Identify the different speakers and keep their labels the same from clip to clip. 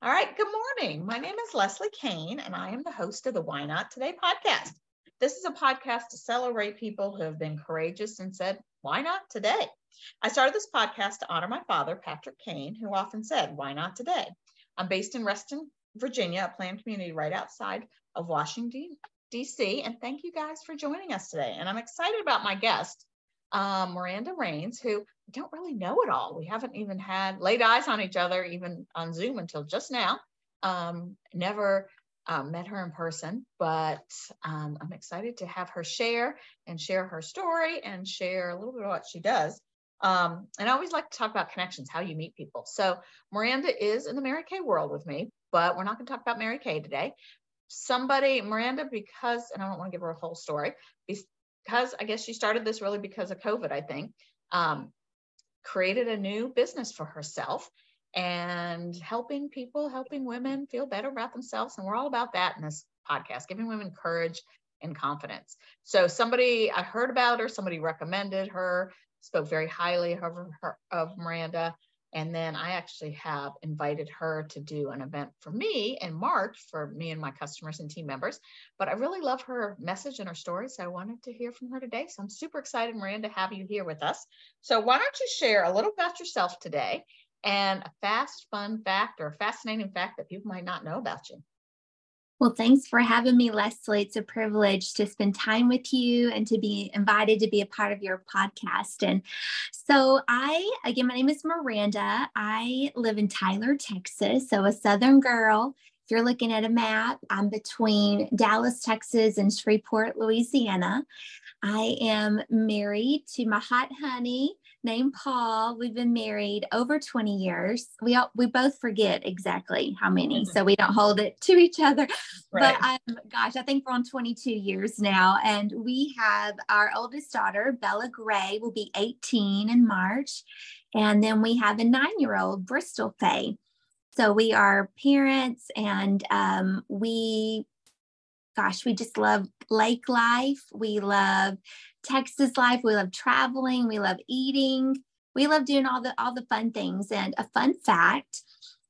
Speaker 1: All right, good morning. My name is Leslie Kane, and I am the host of the Why Not Today podcast. This is a podcast to celebrate people who have been courageous and said, Why not today? I started this podcast to honor my father, Patrick Kane, who often said, Why not today? I'm based in Reston, Virginia, a planned community right outside of Washington, D.C. And thank you guys for joining us today. And I'm excited about my guest, um, Maranda Rains, who I don't really know at all. We haven't even had laid eyes on each other, even on Zoom until just now. Um, never um, met her in person, but um, I'm excited to have her share and share her story and share a little bit of what she does. Um, and I always like to talk about connections, how you meet people. So Maranda is in the Mary Kay world with me, but we're not going to talk about Mary Kay today. Somebody, Maranda, because, and I don't want to give her a whole story, because I guess she started this really because of COVID, I think, um, created a new business for herself and helping people, helping women feel better about themselves. And we're all about that in this podcast, giving women courage and confidence. So somebody I heard about her, somebody recommended her, spoke very highly of, her, of Maranda. And then I actually have invited her to do an event for me in March for me and my customers and team members. But I really love her message and her story. So I wanted to hear from her today. So I'm super excited, Maranda, to have you here with us. So why don't you share a little about yourself today and a fast, fun fact or a fascinating fact that people might not know about you?
Speaker 2: Well, thanks for having me, Leslie. It's a privilege to spend time with you and to be invited to be a part of your podcast. And so, I, again, my name is Maranda. I live in Tyler, Texas. So, a Southern girl. If you're looking at a map, I'm between Dallas, Texas, and Shreveport, Louisiana. I am married to my hot honey named Paul. We've been married over 20 years. We all, we both forget exactly how many, so we don't hold it to each other. Right. But um, gosh, I think we're on 22 years now, and we have our oldest daughter, Bella Gray, will be 18 in March, and then we have a nine-year-old, Bristol Faye. So we are parents, and um, we gosh, we just love lake life. We love Texas life. We love traveling. We love eating. We love doing all the all the fun things. And a fun fact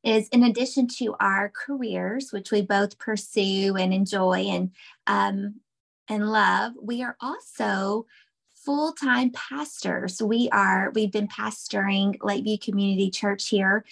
Speaker 2: is in addition to our careers, which we both pursue and enjoy and um, and love, we are also full-time pastors. We are, we've been pastoring Lakeview Community Church here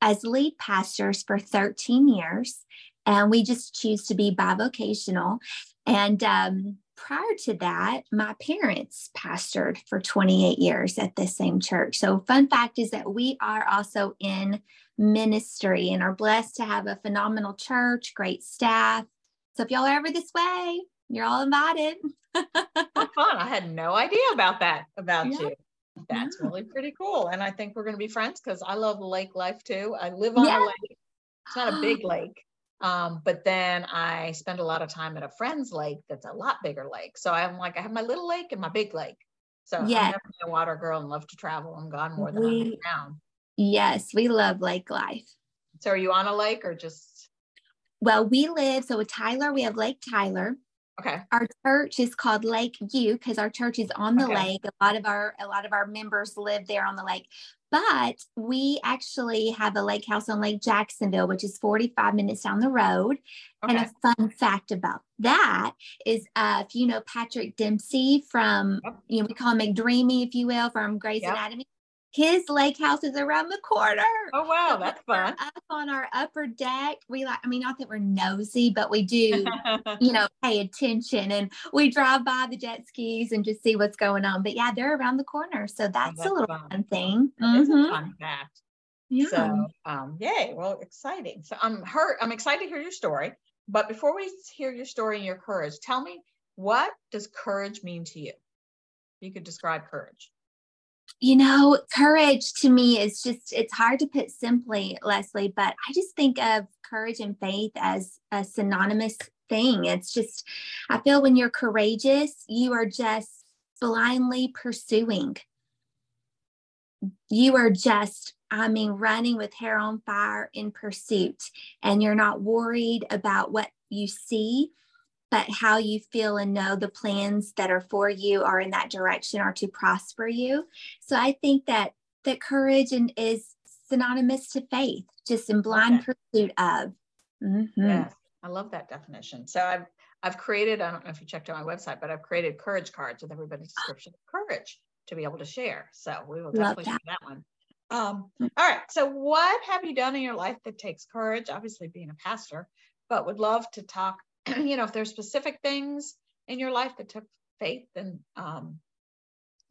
Speaker 2: as lead pastors for 13 years and we just choose to be bivocational. And um, prior to that, my parents pastored for 28 years at the same church. So, fun fact is that we are also in ministry and are blessed to have a phenomenal church, great staff. So, if y'all are ever this way, you're all invited.
Speaker 1: fun. I had no idea about that about yeah. you. That's yeah. really pretty cool. And I think we're going to be friends because I love lake life too. I live on yeah. a lake. It's not a big lake, um, but then I spend a lot of time at a friend's lake that's a lot bigger lake. So I'm like, I have my little lake and my big lake. So yeah. I'm definitely a water girl and love to travel. I'm gone more than we, I'm in town.
Speaker 2: Yes, we love lake life.
Speaker 1: So are you on a lake or just?
Speaker 2: Well, we live, so with Tyler, we have Lake Tyler.
Speaker 1: Okay.
Speaker 2: Our church is called Lake View because our church is on the okay. lake. A lot of our a lot of our members live there on the lake. But we actually have a lake house on Lake Jacksonville, which is 45 minutes down the road. Okay. And a fun fact about that is uh, if you know Patrick Dempsey from, yep. you know, we call him McDreamy, if you will, from Grey's yep. Anatomy his lake house is around the corner.
Speaker 1: Oh wow, that's fun.
Speaker 2: Up on our upper deck, we like. I mean, not that we're nosy, but we do, you know, pay attention and we drive by the jet skis and just see what's going on. But yeah, they're around the corner, so that's, oh, that's a little fun, fun thing.
Speaker 1: mm-hmm. a fun fact. Yeah. So, um, yay! Well, exciting. So I'm hurt. I'm excited to hear your story. But before we hear your story and your courage, tell me what does courage mean to you? You could describe courage
Speaker 2: you know, courage to me is just, it's hard to put simply, Leslie, but I just think of courage and faith as a synonymous thing. It's just, I feel when you're courageous, you are just blindly pursuing. You are just, I mean, running with hair on fire in pursuit, and you're not worried about what you see but how you feel and know the plans that are for you are in that direction or to prosper you. So I think that that courage and is synonymous to faith, just in blind okay. pursuit of.
Speaker 1: Mm-hmm. Yes, I love that definition. So I've I've created, I don't know if you checked out my website, but I've created courage cards with everybody's description of courage to be able to share. So we will definitely that. that one. Um, mm. all right. So what have you done in your life that takes courage? Obviously being a pastor, but would love to talk, you know, if there's specific things in your life that took faith and um,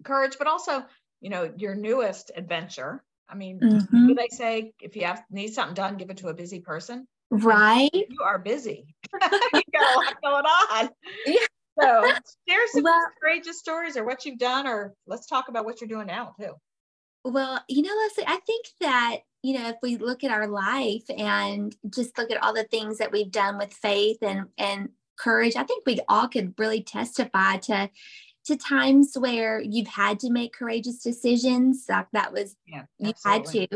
Speaker 1: courage, but also, you know, your newest adventure. I mean, mm-hmm. do they say if you have need something done, give it to a busy person?
Speaker 2: Right.
Speaker 1: You are busy. you got a lot going on. Yeah. So share some well, courageous stories or what you've done, or let's talk about what you're doing now too.
Speaker 2: Well, you know, Leslie, I think that, you know, if we look at our life and just look at all the things that we've done with faith and and courage, I think we all could really testify to to times where you've had to make courageous decisions like that was yeah, you had to.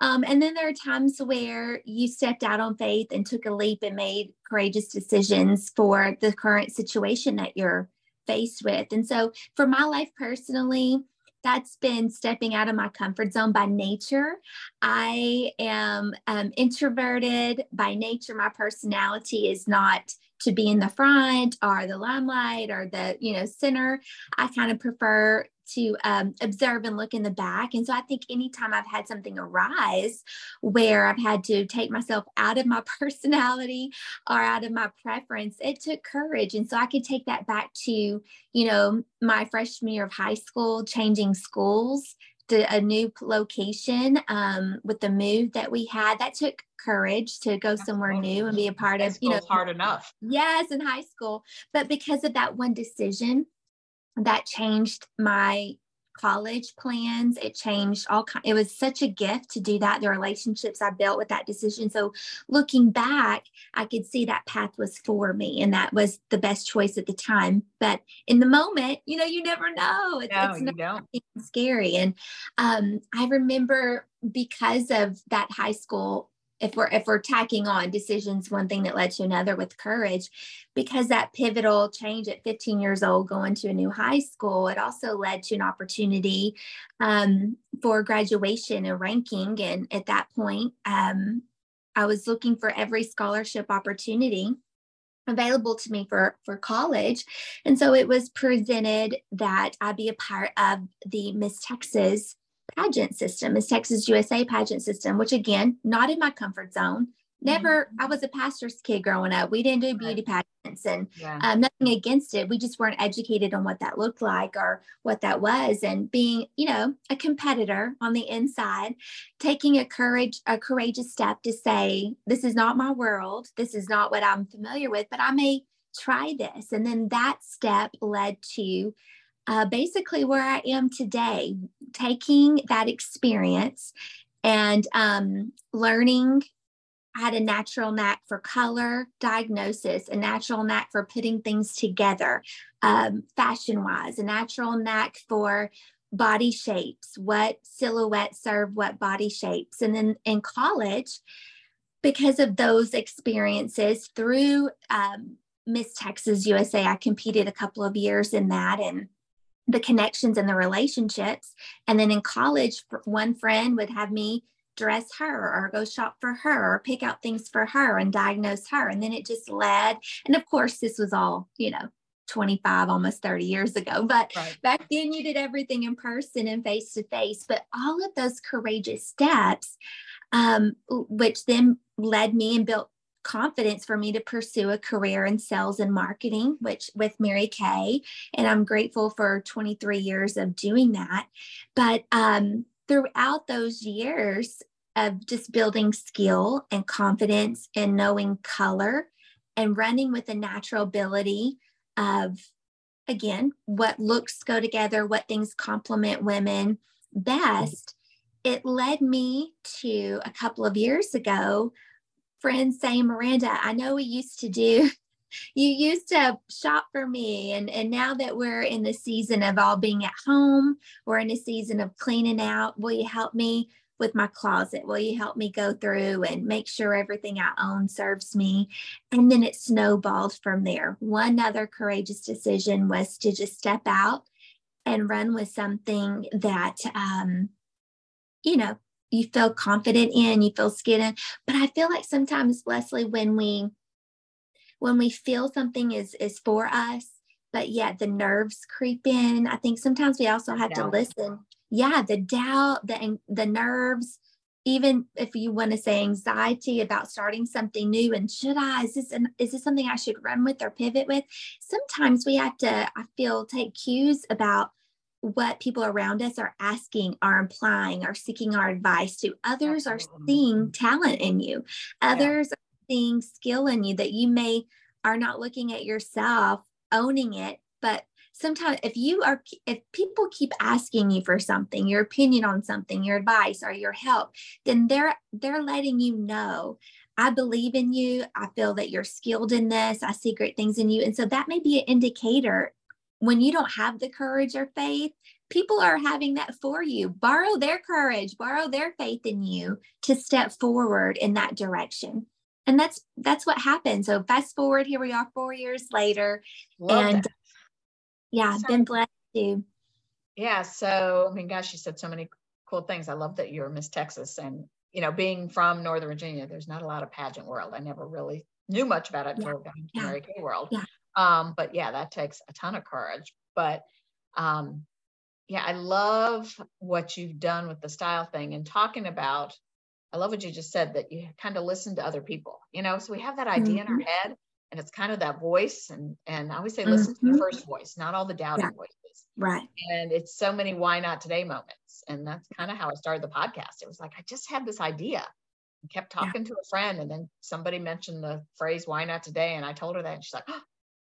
Speaker 2: Um, and then there are times where you stepped out on faith and took a leap and made courageous decisions for the current situation that you're faced with. And so for my life personally that's been stepping out of my comfort zone by nature. I am um, introverted by nature. My personality is not to be in the front or the limelight or the you know center i kind of prefer to um, observe and look in the back and so i think anytime i've had something arise where i've had to take myself out of my personality or out of my preference it took courage and so i could take that back to you know my freshman year of high school changing schools to a new location um, with the move that we had. That took courage to go somewhere new and be a part
Speaker 1: of
Speaker 2: you know
Speaker 1: hard enough.
Speaker 2: Yes in high school but because of that one decision that changed my college plans. It changed all kind it was such a gift to do that the relationships i built with that decision. So looking back i could see that path was for me and that was the best choice at the time. But in the moment you know you never know.
Speaker 1: It's, no, it's you don't.
Speaker 2: scary. And um, i remember because of that high school if we're if we're tacking on decisions one thing that led to another with courage because that pivotal change at 15 years old going to a new high school it also led to an opportunity um, for graduation and ranking. And at that point um, i was looking for every scholarship opportunity available to me for for college. And so it was presented that i'd be a part of the miss texas pageant system, is Texas USA pageant system, which again, not in my comfort zone. Never, mm-hmm. I was a pastor's kid growing up. We didn't do beauty pageants and yeah. um, nothing against it. We just weren't educated on what that looked like or what that was. And being, you know, a competitor on the inside, taking a courage, a courageous step to say, this is not my world. This is not what I'm familiar with, but I may try this. And then that step led to uh, basically where I am today, taking that experience and um, learning. I had a natural knack for color diagnosis, a natural knack for putting things together, um, fashion wise, a natural knack for body shapes, what silhouettes serve what body shapes. And then in college, because of those experiences through um, Miss Texas USA, I competed a couple of years in that and the connections and the relationships. And then in college, one friend would have me dress her or go shop for her or pick out things for her and diagnose her. And then it just led. And of course, this was all, you know, 25, almost 30 years ago. But right. back then, you did everything in person and face to face. But all of those courageous steps, um, which then led me and built confidence for me to pursue a career in sales and marketing, which with Mary Kay. And I'm grateful for 23 years of doing that. But um, throughout those years of just building skill and confidence and knowing color and running with the natural ability of, again, what looks go together, what things complement women best. It led me to a couple of years ago friends saying, Maranda, I know we used to do, you used to shop for me. And, and now that we're in the season of all being at home, we're in a season of cleaning out. Will you help me with my closet? Will you help me go through and make sure everything I own serves me? And then it snowballed from there. One other courageous decision was to just step out and run with something that, um, you know, you feel confident in, you feel scared in. But I feel like sometimes, Leslie, when we when we feel something is is for us, but yet the nerves creep in. I think sometimes we also have to listen. Yeah, the doubt, the the nerves, even if you want to say anxiety about starting something new and should I is this an, is this something I should run with or pivot with? Sometimes we have to I feel take cues about what people around us are asking, are implying, are seeking our advice to. Others Absolutely. are seeing talent in you. Others yeah. are seeing skill in you that you may are not looking at yourself, owning it. But sometimes if you are if people keep asking you for something, your opinion on something, your advice or your help, then they're they're letting you know I believe in you. I feel that you're skilled in this. I see great things in you. And so that may be an indicator when you don't have the courage or faith, people are having that for you. Borrow their courage, borrow their faith in you to step forward in that direction. And that's that's what happened. So fast forward, here we are four years later. Love and that. yeah, I've so, been blessed too.
Speaker 1: Yeah. So I mean, gosh, you said so many cool things. I love that you're Miss Texas and you know, being from Northern Virginia, there's not a lot of pageant world. I never really knew much about it until yeah. got into yeah. Mary Kay world. Yeah. Um, but yeah, that takes a ton of courage. But um, yeah, I love what you've done with the style thing and talking about. I love what you just said that you kind of listen to other people, you know. So we have that idea mm-hmm. in our mm-hmm. head, and it's kind of that voice. And and I always say, listen mm-hmm. to the mm-hmm. first voice, not all the doubting yeah. voices.
Speaker 2: Right.
Speaker 1: And it's so many why not today moments. And that's kind of how I started the podcast. It was like I just had this idea and kept talking yeah. to a friend, and then somebody mentioned the phrase "Why not today?" and I told her that, and she's like, oh,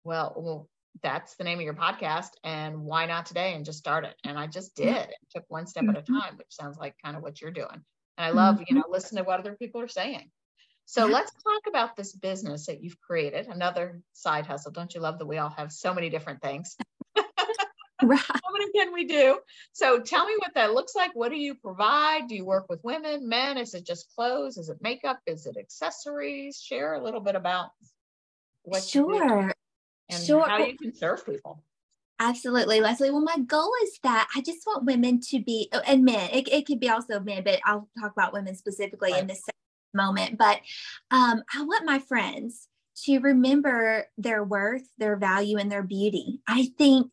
Speaker 1: well, well, that's the name of your podcast and why not today and just start it? And i just did. It took one step mm-hmm. at a mm-hmm. time which sounds like kind of what you're doing. And i love mm-hmm. you know listen to what other people are saying. So let's talk about this business that you've created. Another side hustle. Don't you love that we all have so many different things? Right. how many can we do? So tell me what that looks like. What do you provide? Do you work with women men? Is it just clothes? Is it makeup? Is it accessories? Share a little bit about
Speaker 2: what sure
Speaker 1: and sure. how you can serve people.
Speaker 2: Absolutely, Leslie. Well, my goal is that I just want women to be, oh, and men, it, it could be also men, but I'll talk about women specifically right. in this moment. But um, I want my friends to remember their worth, their value, and their beauty. I think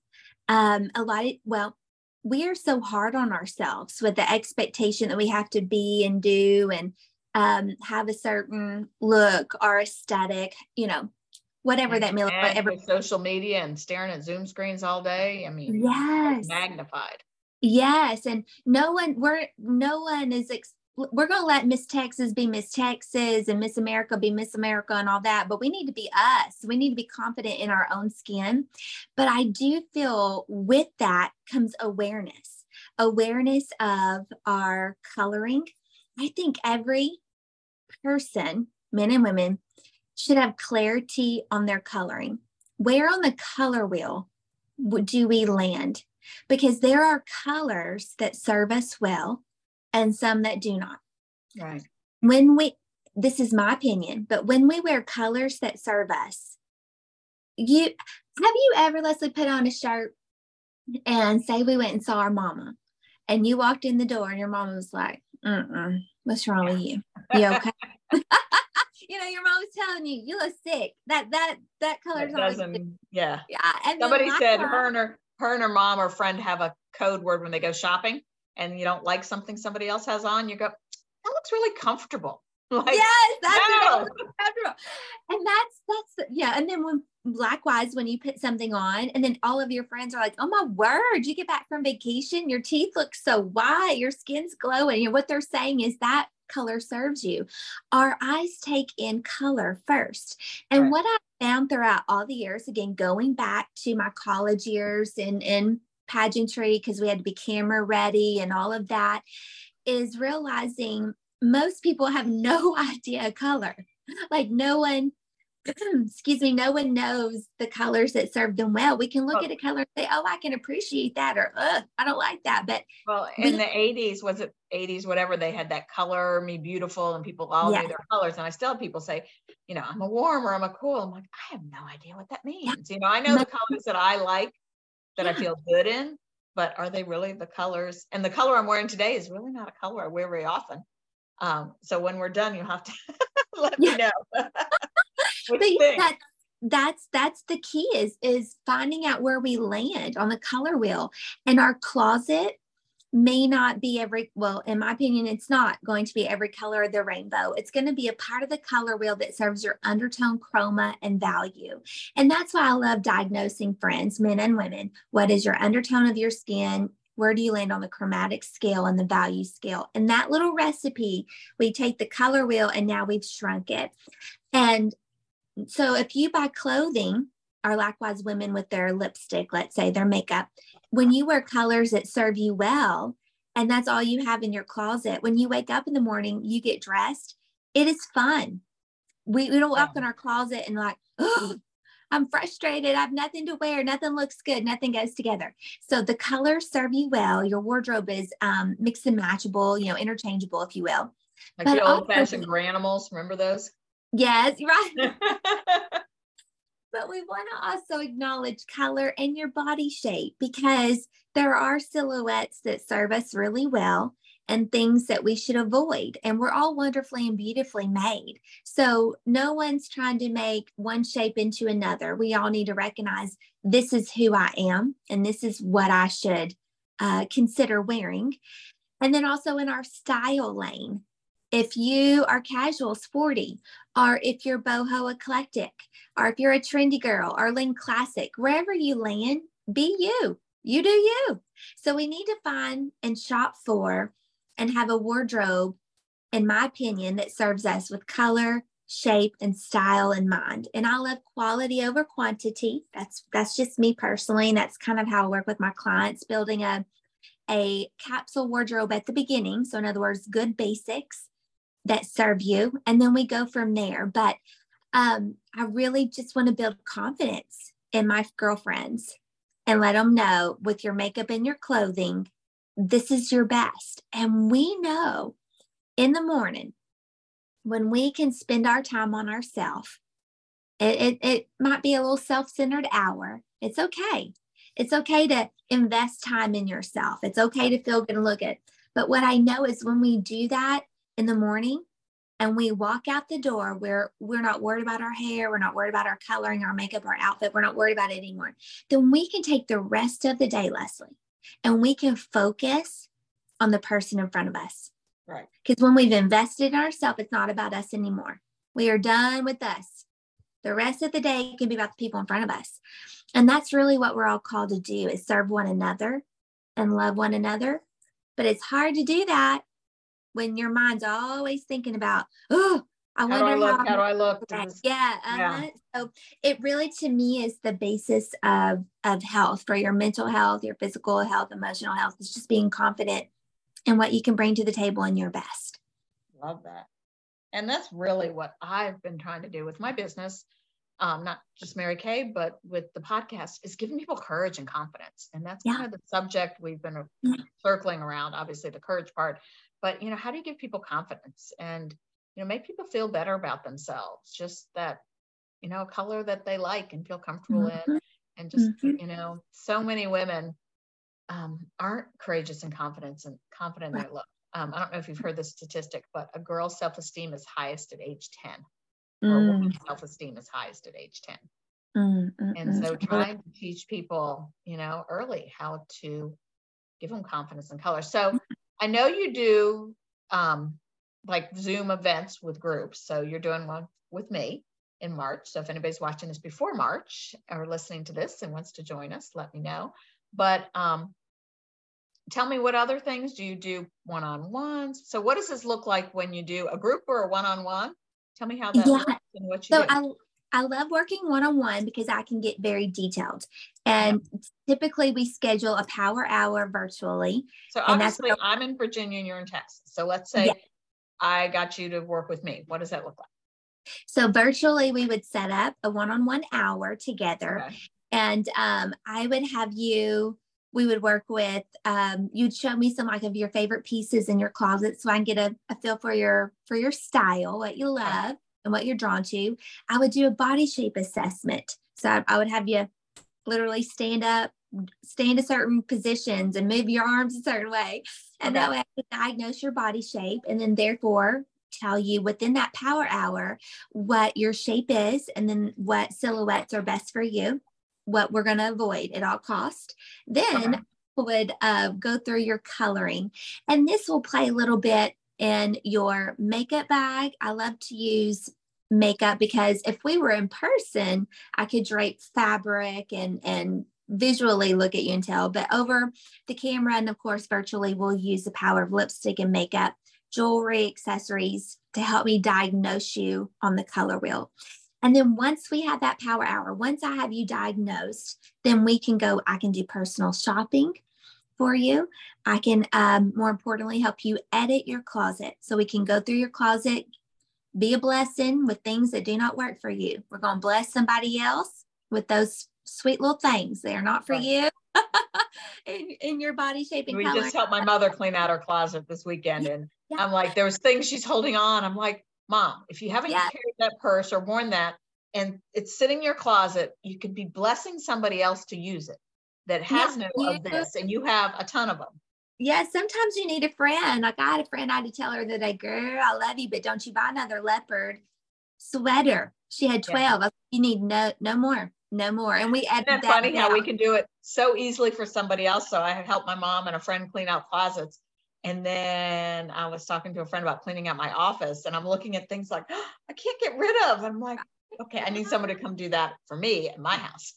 Speaker 2: um, a lot of, well, we are so hard on ourselves with the expectation that we have to be and do and um, have a certain look or aesthetic, you know, whatever that may look
Speaker 1: like. Social media and staring at Zoom screens all day. I mean, yes, magnified.
Speaker 2: Yes, and no one we're no one is ex- we're going to let Miss Texas be Miss Texas and Miss America be Miss America and all that, but we need to be us. We need to be confident in our own skin. But I do feel with that comes awareness, awareness of our coloring. I think every person, men and women, should have clarity on their coloring. Where on the color wheel do we land? Because there are colors that serve us well and some that do not.
Speaker 1: Right.
Speaker 2: When we, this is my opinion, but when we wear colors that serve us, you have you ever, Leslie, put on a shirt and say we went and saw our mama and you walked in the door and your mama was like, Mm-mm, what's wrong with you? You okay? you know, your mom was telling you, you look sick. That that that color's
Speaker 1: doesn't. Yeah.
Speaker 2: Yeah.
Speaker 1: And Somebody said mom, her and her her and her mom or friend have a code word when they go shopping, and you don't like something somebody else has on. You go, that looks really comfortable.
Speaker 2: Like, yes, that's no. and that's that's yeah. And then when likewise when you put something on and then all of your friends are like oh my word you get back from vacation your teeth look so white your skin's glowing and what they're saying is that color serves you. Our eyes take in color first. And right. what I found throughout all the years, again, going back to my college years and in pageantry, because we had to be camera ready and all of that, is realizing most people have no idea color. Like no one excuse me, no one knows the colors that serve them well. We can look oh. at a color and say, oh, I can appreciate that, or Ugh, I don't like that. But
Speaker 1: well, in we, the 80s, was it 80s, whatever, they had that color me beautiful and people all yeah. knew their colors. And I still have people say, you know, I'm a warm or I'm a cool. I'm like, I have no idea what that means. Yeah. You know, I know the colors that I like that yeah. I feel good in, but are they really the colors? And the color I'm wearing today is really not a color I wear very often. Um, so when we're done, you have to let me know.
Speaker 2: but that's that's that's the key is is finding out where we land on the color wheel. And our closet may not be every well in my opinion it's not going to be every color of the rainbow. It's going to be a part of the color wheel that serves your undertone chroma and value. And that's why i love diagnosing friends men and women. What is your undertone of your skin? Where do you land on the chromatic scale and the value scale? And that little recipe we take the color wheel and now we've shrunk it. And so if you buy clothing or likewise women with their lipstick let's say their makeup when you wear colors that serve you well and that's all you have in your closet when you wake up in the morning you get dressed it is fun. We, we don't walk in our closet and like oh i'm frustrated. I have nothing to wear. Nothing looks good. Nothing goes together. So the colors serve you well. Your wardrobe is um, mix and matchable you know interchangeable if you will.
Speaker 1: Like but the old fashioned Garanimals remember those
Speaker 2: yes right but we want to also acknowledge color and your body shape because there are silhouettes that serve us really well and things that we should avoid. And we're all wonderfully and beautifully made. So no one's trying to make one shape into another. We all need to recognize this is who I am and this is what I should uh, consider wearing. And then also in our style lane, if you are casual, sporty, or if you're boho eclectic, or if you're a trendy girl or lean classic, wherever you land, be you. You do you. So we need to find and shop for and have a wardrobe, in my opinion, that serves us with color, shape, and style in mind. And I love quality over quantity. That's that's just me personally. And that's kind of how I work with my clients, building a a capsule wardrobe at the beginning. So in other words, good basics that serve you. And then we go from there. But um, I really just want to build confidence in my girlfriends and let them know with your makeup and your clothing, this is your best. And we know in the morning when we can spend our time on ourselves, it, it, it might be a little self centered hour. It's okay. It's okay to invest time in yourself. It's okay to feel good and look at. But what I know is when we do that, in the morning and we walk out the door where we're not worried about our hair, we're not worried about our coloring, our makeup, our outfit, we're not worried about it anymore, then we can take the rest of the day, Leslie, and we can focus on the person in front of us.
Speaker 1: Right.
Speaker 2: Because when we've invested in ourselves, it's not about us anymore. We are done with us. The rest of the day can be about the people in front of us. And that's really what we're all called to do is serve one another and love one another. But it's hard to do that when your mind's always thinking about, oh, I
Speaker 1: how wonder do I look, how, how do I look?
Speaker 2: Yeah, uh-huh. So it really, to me, is the basis of of health for your mental health, your physical health, emotional health. Is just being confident in what you can bring to the table and your best.
Speaker 1: Love that, and that's really what I've been trying to do with my business. Um, not just Mary Kay, but with the podcast, is giving people courage and confidence, and that's yeah. kind of the subject we've been yeah. circling around. Obviously, the courage part, but you know how do you give people confidence and you know make people feel better about themselves just that you know a color that they like and feel comfortable mm-hmm. in and just mm-hmm. you know so many women um, aren't courageous and confident and confident in their look um, i don't know if you've heard this statistic but a girl's self-esteem is highest at age 10 mm. or woman's self-esteem is highest at age 10 mm, mm, and so mm. trying to teach people you know early how to give them confidence and color so I know you do um, like Zoom events with groups. So you're doing one with me in March. So if anybody's watching this before March or listening to this and wants to join us, let me know. But um, tell me what other things do you do one-on-ones? So what does this look like when you do a group or a one-on-one? Tell me how that yeah. works and what you
Speaker 2: so
Speaker 1: do.
Speaker 2: I, I love working one on one because I can get very detailed. And typically we schedule a power hour virtually.
Speaker 1: So obviously I'm in Virginia and you're in Texas. So let's say yeah. I got you to work with me. What does that look like?
Speaker 2: So virtually we would set up a one on one hour together. Okay. And um, I would have you we would work with um, you'd show me some like of your favorite pieces in your closet so i can get a, a feel for your for your style what you love and what you're drawn to. I would do a body shape assessment. So I, I would have you literally stand up, stand in certain positions and move your arms a certain way. And okay. that way I can diagnose your body shape and then therefore tell you within that power hour what your shape is and then what silhouettes are best for you, what we're going to avoid at all cost. Then okay. would uh, go through your coloring. And this will play a little bit in your makeup bag. I love to use makeup because if we were in person, I could drape fabric and and visually look at you and tell. But over the camera and of course virtually, we'll use the power of lipstick and makeup, jewelry, accessories to help me diagnose you on the color wheel. And then once we have that power hour, once I have you diagnosed, then we can go, I can do personal shopping for you. I can, um, more importantly, help you edit your closet. So we can go through your closet, be a blessing with things that do not work for you. We're going to bless somebody else with those sweet little things. They are not for right. you. in, in, your body shape and
Speaker 1: we
Speaker 2: color.
Speaker 1: just helped my mother clean out her closet this weekend and yeah. i'm like there was things she's holding on i'm like mom if you haven't yeah. carried that purse or worn that and it's sitting in your closet you could be blessing somebody else to use it that has yeah, no of this and you have a ton of them
Speaker 2: yeah, sometimes you need a friend. Like I had a friend, I had to tell her that I, girl, I love you, but don't you buy another leopard sweater. She had 12. Yeah. you need no no more, no more. And we
Speaker 1: added Isn't that funny how we can do it so easily for somebody else. So I helped my mom and a friend clean out closets. And then I was talking to a friend about cleaning out my office, and I'm looking at things like oh, I can't get rid of. I'm like, okay, I need someone to come do that for me at my house.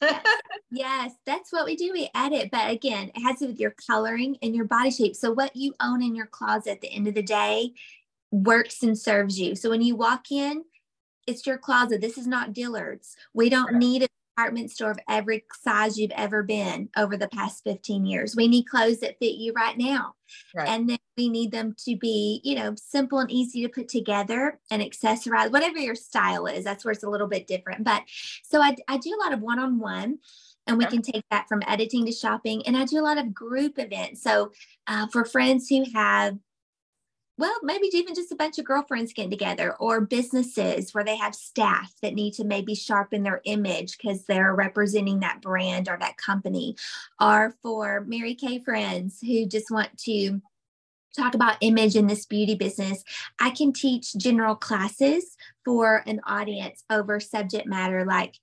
Speaker 2: yes. that's what we do. We edit, but again, it has to do with your coloring and your body shape. So what you own in your closet at the end of the day works and serves you. So when you walk in, it's your closet. This is not Dillard's. We don't need a department store of every size you've ever been over the past 15 years. We need clothes that fit you right now. Right. And then we need them to be, you know, simple and easy to put together and accessorize, whatever your style is. That's where it's a little bit different. But so I, I do a lot of one on one and we can take that from editing to shopping. And I do a lot of group events. So uh, for friends who have well, maybe even just a bunch of girlfriends getting together or businesses where they have staff that need to maybe sharpen their image because they're representing that brand or that company, or for Mary Kay friends who just want to talk about image in this beauty business. I can teach general classes for an audience over subject matter like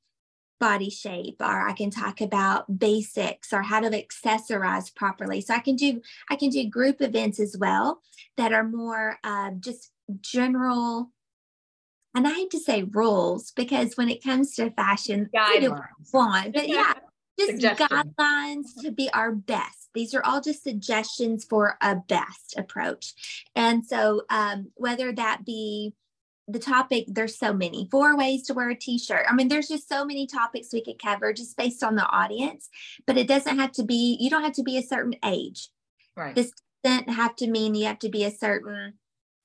Speaker 2: body shape or i can talk about basics or how to accessorize properly. So i can do i can do group events as well that are more uh, just general and i hate to say rules because when it comes to fashion guidelines. want, but yeah just guidelines to be our best. These are all just suggestions for a best approach. And so um, whether that be the topic there's so many four ways to wear a t-shirt. I mean there's just so many topics we could cover just based on the audience but it doesn't have to be you don't have to be a certain age. Right. This doesn't have to mean you have to be a certain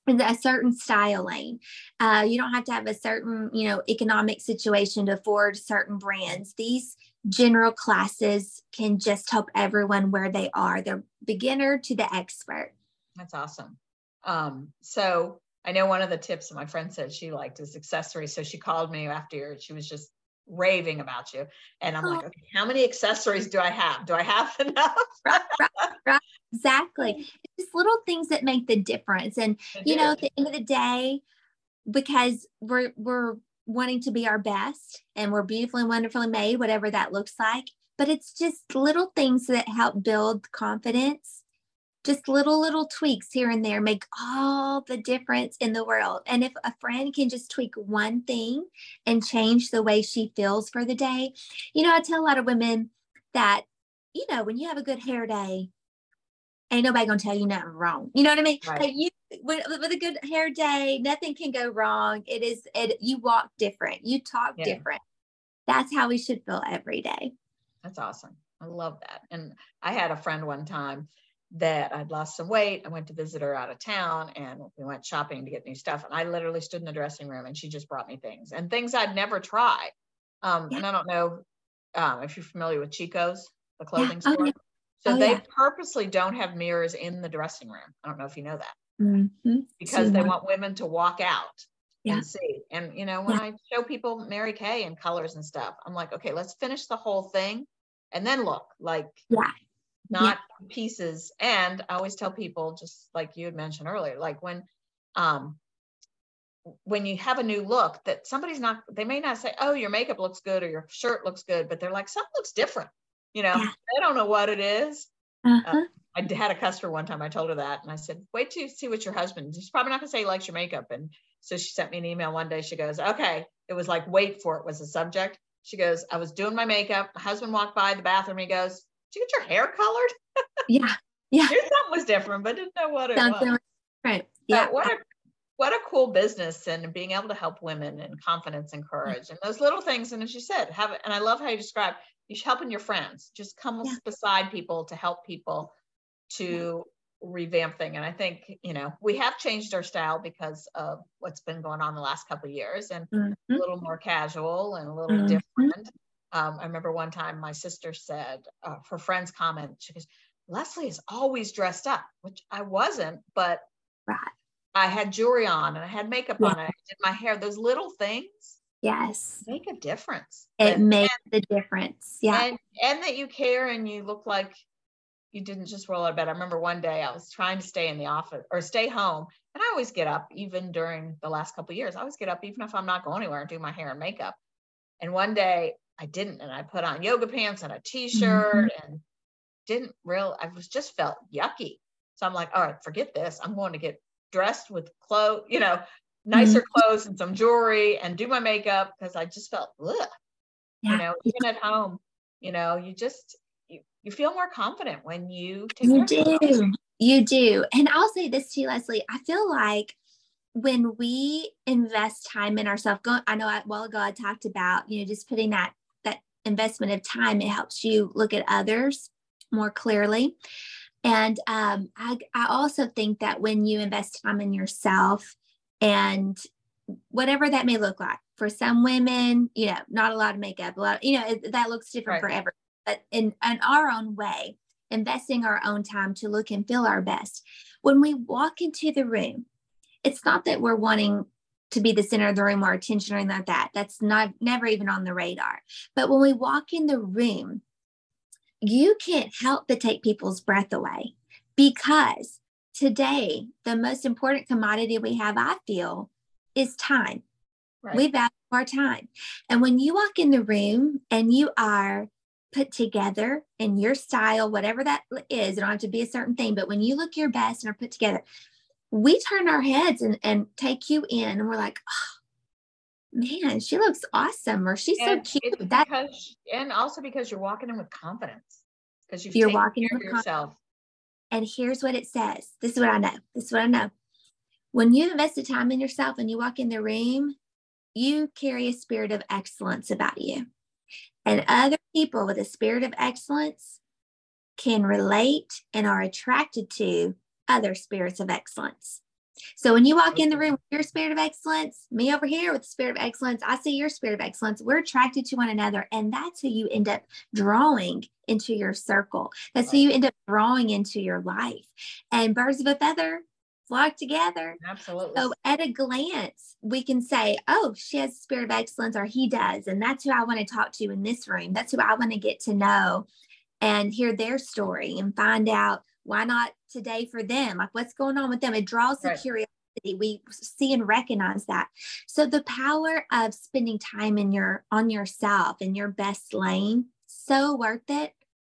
Speaker 2: a certain styling uh, you don't have to have a certain you know economic situation to afford certain brands. These general classes can just help everyone where they are. The beginner to the expert.
Speaker 1: That's awesome. Um, so I know one of the tips that my friend said she liked is accessories. So she called me after she was just raving about you. And I'm oh. like, okay, how many accessories do I have? Do I have enough? right,
Speaker 2: right, right. Exactly. It's just little things that make the difference. And it you is. know, at the end of the day, because we're we're wanting to be our best and we're beautifully and wonderfully made, whatever that looks like. But it's just little things that help build confidence just little little tweaks here and there make all the difference in the world. And if a friend can just tweak one thing and change the way she feels for the day you know i tell a lot of women that you know when you have a good hair day ain't nobody gonna tell you nothing wrong. You know what i mean? Right. you with, with, a good hair day nothing can go wrong. It is it you walk different. You talk yeah. different. That's how we should feel every day.
Speaker 1: That's awesome. I love that. And i had a friend one time that I'd lost some weight. I went to visit her out of town and we went shopping to get new stuff. And I literally stood in the dressing room and she just brought me things and things I'd never tried. Um, yeah. And I don't know um, if you're familiar with Chico's, the clothing yeah. Oh, store. Yeah. So oh, they purposely don't have mirrors in the dressing room. I don't know if you know that. Mm-hmm. Because they want women to walk out and see. And, you know, when I show people Mary Kay and colors and stuff, I'm like, okay, let's finish the whole thing and then look like
Speaker 2: yeah
Speaker 1: not yeah. pieces and i always tell people just like you had mentioned earlier like when um when you have a new look that somebody's not they may not say oh your makeup looks good or your shirt looks good but they're like something looks different you know yeah. they don't know what it is. Uh-huh. Uh, I had a customer one time. I told her that, and I said, "Wait to see what your husband." She's probably not going to say he likes your makeup, and so she sent me an email one day. She goes, "Okay." It was like, "Wait for it" was the subject. She goes, "I was doing my makeup. My husband walked by the bathroom. He goes, "Did you get your hair colored?"
Speaker 2: Yeah, yeah.
Speaker 1: something was different, but didn't know what it something was.
Speaker 2: Right. Yeah.
Speaker 1: what a what a cool business and being able to help women and confidence and courage and those little things. And as you said, have. And I love how you describe you're helping your friends. Just come yeah. beside people to help people to revamp thing. And I think, you know, we have changed our style because of what's been going on the last couple of years and mm-hmm. a little more casual and a little mm-hmm. different. Um, I remember one time my sister said, uh, her friend's comment, she goes, Leslie is always dressed up, which I wasn't, but
Speaker 2: right.
Speaker 1: I had jewelry on and I had makeup yeah. on and I did my hair. Those little things
Speaker 2: yes
Speaker 1: make a difference.
Speaker 2: It and, makes and, the difference. Yeah.
Speaker 1: And, and that you care and you look like you didn't just roll out of bed. I remember one day I was trying to stay in the office or stay home. And I always get up, even during the last couple years, I always get up, even if I'm not going anywhere and do my hair and makeup. And one day I didn't, and I put on yoga pants and a t-shirt mm-hmm. and didn't real, I was just felt yucky. So I'm like, all right, forget this. I'm going to get dressed with clothes, you know, nicer mm-hmm. clothes and some jewelry and do my makeup because I just felt, ugh. Yeah. you know, even at home, you know, you just, you, you feel more confident when you take
Speaker 2: you do. You do. And I'll say this to you, Leslie. I feel like when we invest time in ourselves, go, I know a while ago I talked about, you know, just putting that investment of time, it helps you look at others more clearly. And um, I, I also think that when you invest time in yourself and whatever that may look like for some women, you know, not a lot of makeup, a lot, you know, it, that looks different right. for everyone, but in, in our own way, investing our own time to look and feel our best. When we walk into the room, it's not that we're wanting to be the center of the room or attention or anything like that. That's not never even on the radar. But when we walk in the room, you can't help but take people's breath away because today, the most important commodity we have, I feel, is time. Right. We value our time. And when you walk in the room and you are put together in your style, whatever that is, it don't have to be a certain thing, but when you look your best and are put together, we turn our heads and, and take you in and we're like, oh, man, she looks awesome, or she's and so cute.
Speaker 1: That because, and also because you're walking in with confidence because you're walking in with yourself.
Speaker 2: And here's what it says. This is what I know. This is what I know. When you invest the time in yourself and you walk in the room, you carry a spirit of excellence about you. And other people with a spirit of excellence can relate and are attracted to other spirits of excellence. So when you walk in the room with your spirit of excellence, me over here with the spirit of excellence, I see your spirit of excellence. We're attracted to one another. And that's who you end up drawing into your circle. That's who you end up drawing into your life. And birds of a feather flock together.
Speaker 1: Absolutely.
Speaker 2: So at a glance, we can say, oh, she has a spirit of excellence, or he does. And that's who I want to talk to in this room. That's who I want to get to know and hear their story and find out why not today for them? Like what's going on with them? It draws the right. curiosity. We see and recognize that. So the power of spending time in your on yourself in your best lane, so worth it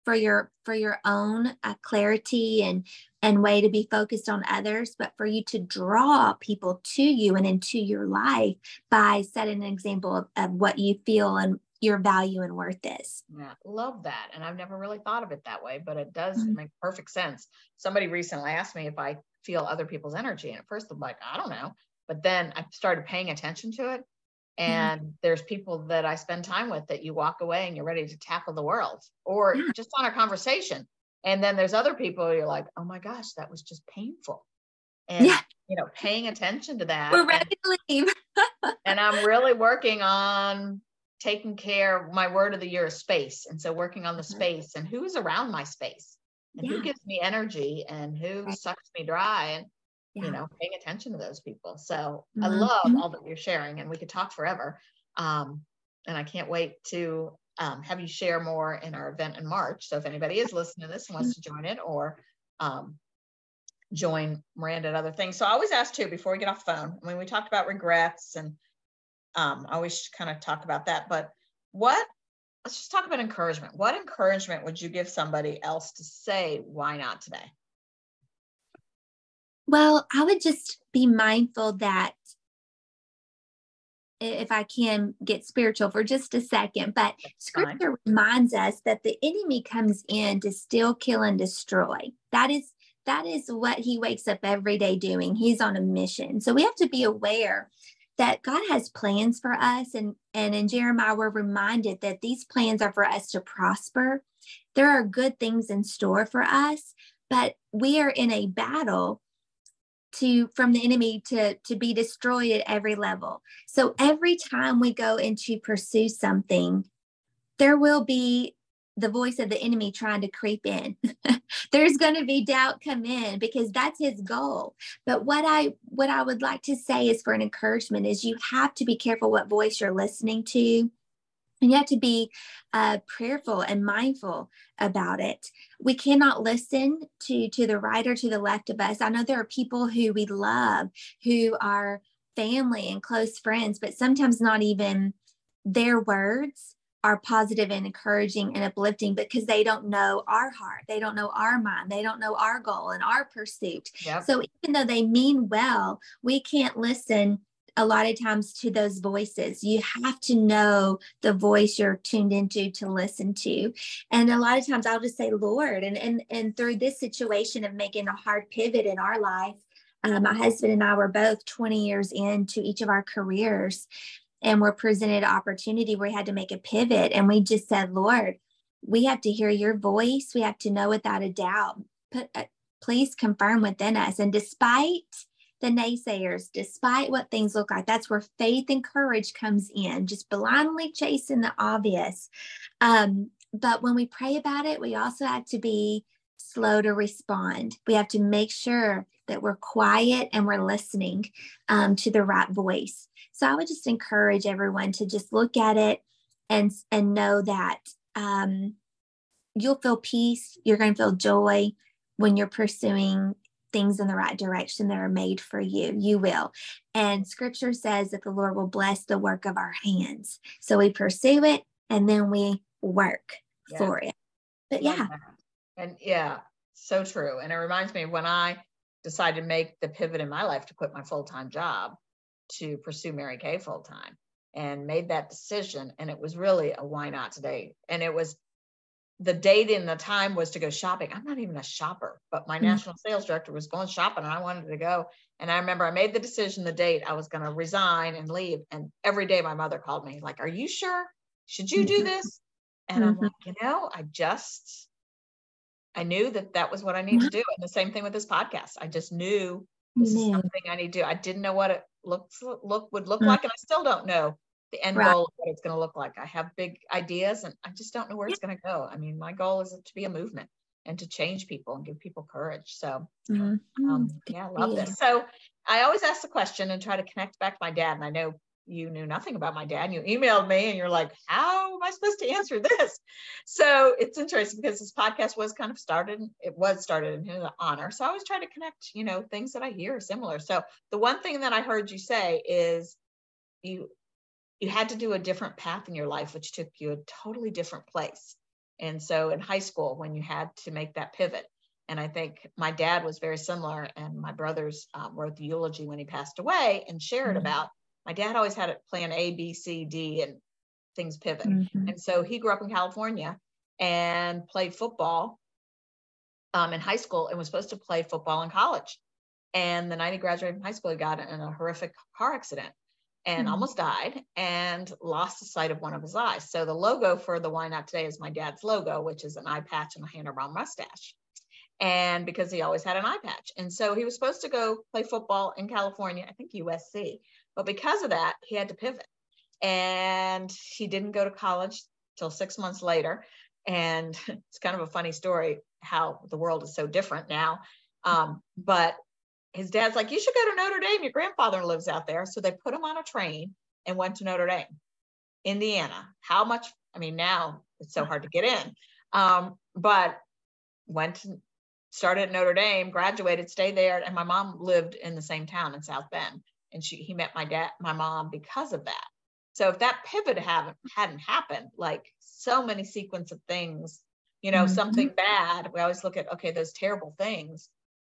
Speaker 2: for your for your own uh, clarity and and way to be focused on others but for you to draw people to you and into your life by setting an example of, of what you feel and your value and worth is.
Speaker 1: Yeah, love that. And I've never really thought of it that way, but it does mm-hmm. make perfect sense. Somebody recently asked me if I feel other people's energy. And at first I'm like, I don't know. But then I started paying attention to it. Mm-hmm. And mm-hmm. there's people that I spend time with that you walk away and you're ready to tackle the world or yeah. just on a conversation. And then there's other people you're like, oh my gosh, that was just painful. And yeah. you know, paying attention to that.
Speaker 2: We're ready and, to leave.
Speaker 1: and I'm really working on taking care my word of the year is space and so working on the mm-hmm. space and who's around my space and yeah. who gives me energy and who right. sucks me dry and yeah. you know paying attention to those people so mm-hmm. i love all that you're sharing and we could talk forever um, and i can't wait to um, have you share more in our event in March. So if anybody is listening to this and wants to join it or um, join Maranda and other things. So I always ask too before we get off the phone. I mean, we talked about regrets and um, I always kind of talk about that, but what let's just talk about encouragement. What encouragement would you give somebody else to say, why not today?
Speaker 2: Well, I would just be mindful that if I can get spiritual for just a second, but scripture reminds us that the enemy comes in to steal, kill, and destroy. That is that is what he wakes up every day doing. He's on a mission. So we have to be aware that God has plans for us. And, and in Jeremiah, we're reminded that these plans are for us to prosper. There are good things in store for us, but we are in a battle to from the enemy to to be destroyed at every level so every time we go into pursue something there will be the voice of the enemy trying to creep in. There's going to be doubt come in because that's his goal. But what i what i would like to say is for an encouragement is you have to be careful what voice you're listening to. And you have to be uh, prayerful and mindful about it. We cannot listen to to the right or to the left of us. I know there are people who we love who are family and close friends but sometimes not even their words are positive and encouraging and uplifting because they don't know our heart they don't know our mind they don't know our goal and our pursuit yep. so even though they mean well we can't listen a lot of times to those voices. You have to know the voice you're tuned into to listen to. And a lot of times I'll just say, Lord, and and and through this situation of making a hard pivot in our life, uh, my husband and I were both 20 years into each of our careers and we're presented opportunity where we had to make a pivot. And we just said, Lord, we have to hear your voice. We have to know without a doubt. Put, uh, please confirm within us. And despite the naysayers, despite what things look like. That's where faith and courage comes in, just blindly chasing the obvious. Um, but when we pray about it, we also have to be slow to respond. We have to make sure that we're quiet and we're listening um, to the right voice. So I would just encourage everyone to just look at it and and know that um, you'll feel peace. You're going to feel joy when you're pursuing things in the right direction that are made for you. You will. And scripture says that the Lord will bless the work of our hands. So we pursue it and then we work yeah. for it. But yeah.
Speaker 1: And yeah, so true. And it reminds me when I decided to make the pivot in my life to quit my full time job to pursue Mary Kay full time and made that decision. And it was really a why not today. And it was the date and the time was to go shopping. I'm not even a shopper, but my mm-hmm. national sales director was going shopping and I wanted to go. And I remember I made the decision the date I was going to resign and leave. And every day my mother called me, like, Are you sure? Should you do mm-hmm. this? And mm-hmm. I'm like, You know, I just, I knew that that was what I need to do. And the same thing with this podcast. I just knew this is something I need to do. I didn't know what it looks look would look mm-hmm. like, and I still don't know the end right. goal of what it's going to look like. I have big ideas and I just don't know where it's going to go. I mean, my goal is to be a movement and to change people and give people courage. So, mm-hmm. um, yeah, I love this. So, I always ask the question and try to connect back to my dad. And I know you knew nothing about my dad. You emailed me and you're like, how am I supposed to answer this? So, it's interesting because this podcast was kind of started, it was started in his honor. So, I always try to connect, you know, things that I hear are similar. So, the one thing that I heard you say is, you you had to do a different path in your life, which took you a totally different place. And so in high school, when you had to make that pivot, and I think my dad was very similar, and my brothers um, wrote the eulogy when he passed away and shared mm-hmm. about my dad always had it plan A, B, C, D, and things pivot. Mm-hmm. And so he grew up in California and played football um, in high school and was supposed to play football in college. And the night he graduated from high school, he got in a horrific car accident and mm-hmm. almost died and lost the sight of one of his eyes. So the logo for the Why Not Today is my dad's logo, which is an eye patch and a Brown mustache. And because he always had an eye patch. And so he was supposed to go play football in California, I think USC. But because of that, he had to pivot. And he didn't go to college till six months later. And it's kind of a funny story how the world is so different now. Um, but his dad's like, you should go to Notre Dame. Your grandfather lives out there. So they put him on a train and went to Notre Dame, Indiana. How much? I mean, now it's so hard to get in. Um, but went started at Notre Dame, graduated, stayed there, and my mom lived in the same town in South Bend, and she he met my dad, my mom because of that. So if that pivot haven't hadn't happened, like so many sequence of things, you know, mm-hmm. something bad, we always look at okay, those terrible things,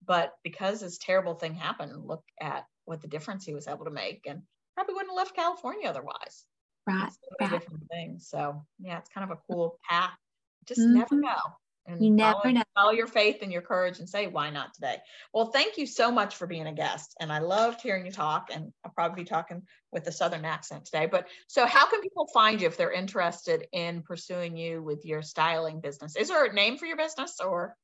Speaker 1: but because this terrible thing happened, look at what the difference he was able to make, and probably wouldn't have left California otherwise.
Speaker 2: Right. So right.
Speaker 1: different things. So yeah, it's kind of a cool path. Just mm-hmm. never know
Speaker 2: and you never
Speaker 1: follow,
Speaker 2: know.
Speaker 1: Follow your faith and your courage and say, why not today? Well, thank you so much for being a guest. And I loved hearing you talk. And I'll probably be talking with a Southern accent today. But so, how can people find you if they're interested in pursuing you with your styling business? Is there a name for your business or?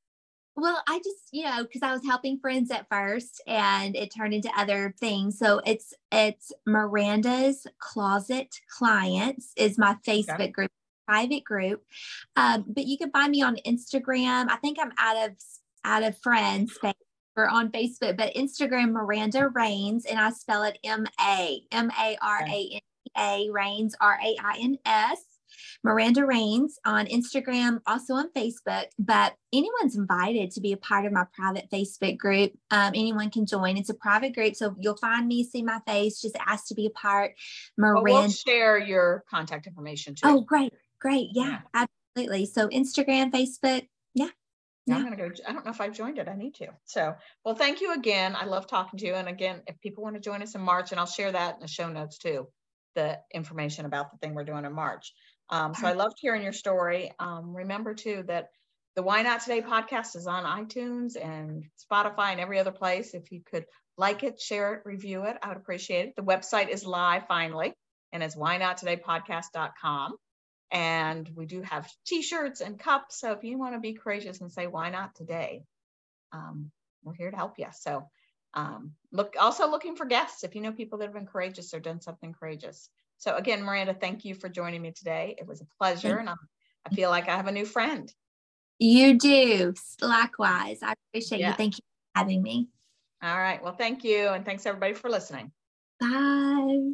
Speaker 2: Well, I just, you know, because I was helping friends at first and it turned into other things. So it's it's Maranda's Closet Clients is my Facebook okay. group private group. Um, but you can find me on Instagram. I think I'm out of out of friends or on Facebook, but Instagram Maranda Rains, and I spell it M A M A R A N A Rains R A I N S. Maranda Rains on Instagram, also on Facebook. But anyone's invited to be a part of my private Facebook group. Um, anyone can join. It's a private group, so you'll find me, see my face, just ask to be a part.
Speaker 1: Maranda, well, we'll share your contact information too.
Speaker 2: Oh, great, Great. Yeah, yeah. absolutely. So Instagram, Facebook. Yeah.
Speaker 1: yeah. I'm going to go. I don't know if I've joined it. I need to. So, well, thank you again. I love talking to you. And again, if people want to join us in March, and I'll share that in the show notes too, the information about the thing we're doing in March. Um, so I loved hearing your story. Um, remember too that the Why Not Today podcast is on iTunes and Spotify and every other place. If you could like it, share it, review it, I would appreciate it. The website is live finally, and it's why not today podcast.com. And we do have t-shirts and cups. So if you want to be courageous and say, why not today? Um, we're here to help you. So um, look also looking for guests if you know people that have been courageous or done something courageous. So again, Maranda, thank you for joining me today. It was a pleasure. And I'm, I feel like I have a new friend.
Speaker 2: You do. Likewise. I appreciate yeah. you. Thank you for having me.
Speaker 1: All right. Well, thank you. And thanks everybody for listening.
Speaker 2: Bye.